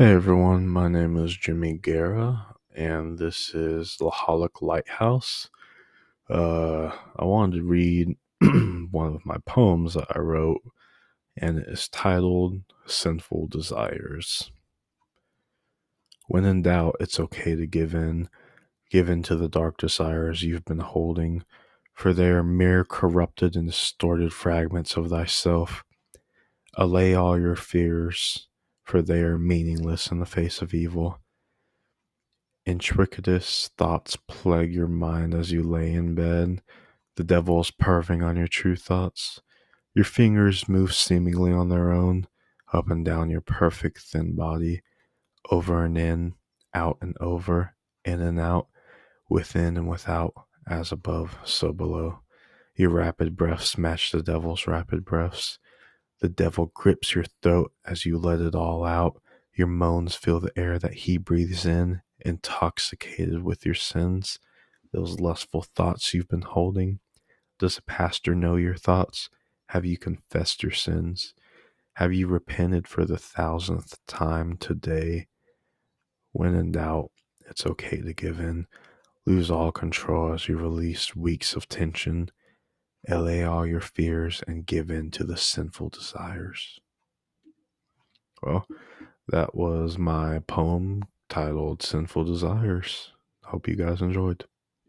Hey everyone, my name is Jimmy Guerra, and this is Laholic Lighthouse. Uh, I wanted to read one of my poems that I wrote, and it is titled Sinful Desires. When in doubt, it's okay to give in, give in to the dark desires you've been holding, for they are mere corrupted and distorted fragments of thyself. Allay all your fears for they are meaningless in the face of evil. Intricatous thoughts plague your mind as you lay in bed. The devil is perving on your true thoughts. Your fingers move seemingly on their own, up and down your perfect thin body, over and in, out and over, in and out, within and without, as above, so below. Your rapid breaths match the devil's rapid breaths. The devil grips your throat as you let it all out. Your moans fill the air that he breathes in, intoxicated with your sins, those lustful thoughts you've been holding. Does a pastor know your thoughts? Have you confessed your sins? Have you repented for the thousandth time today? When in doubt, it's okay to give in. Lose all control as you release weeks of tension allay all your fears and give in to the sinful desires. Well, that was my poem titled Sinful Desires. Hope you guys enjoyed.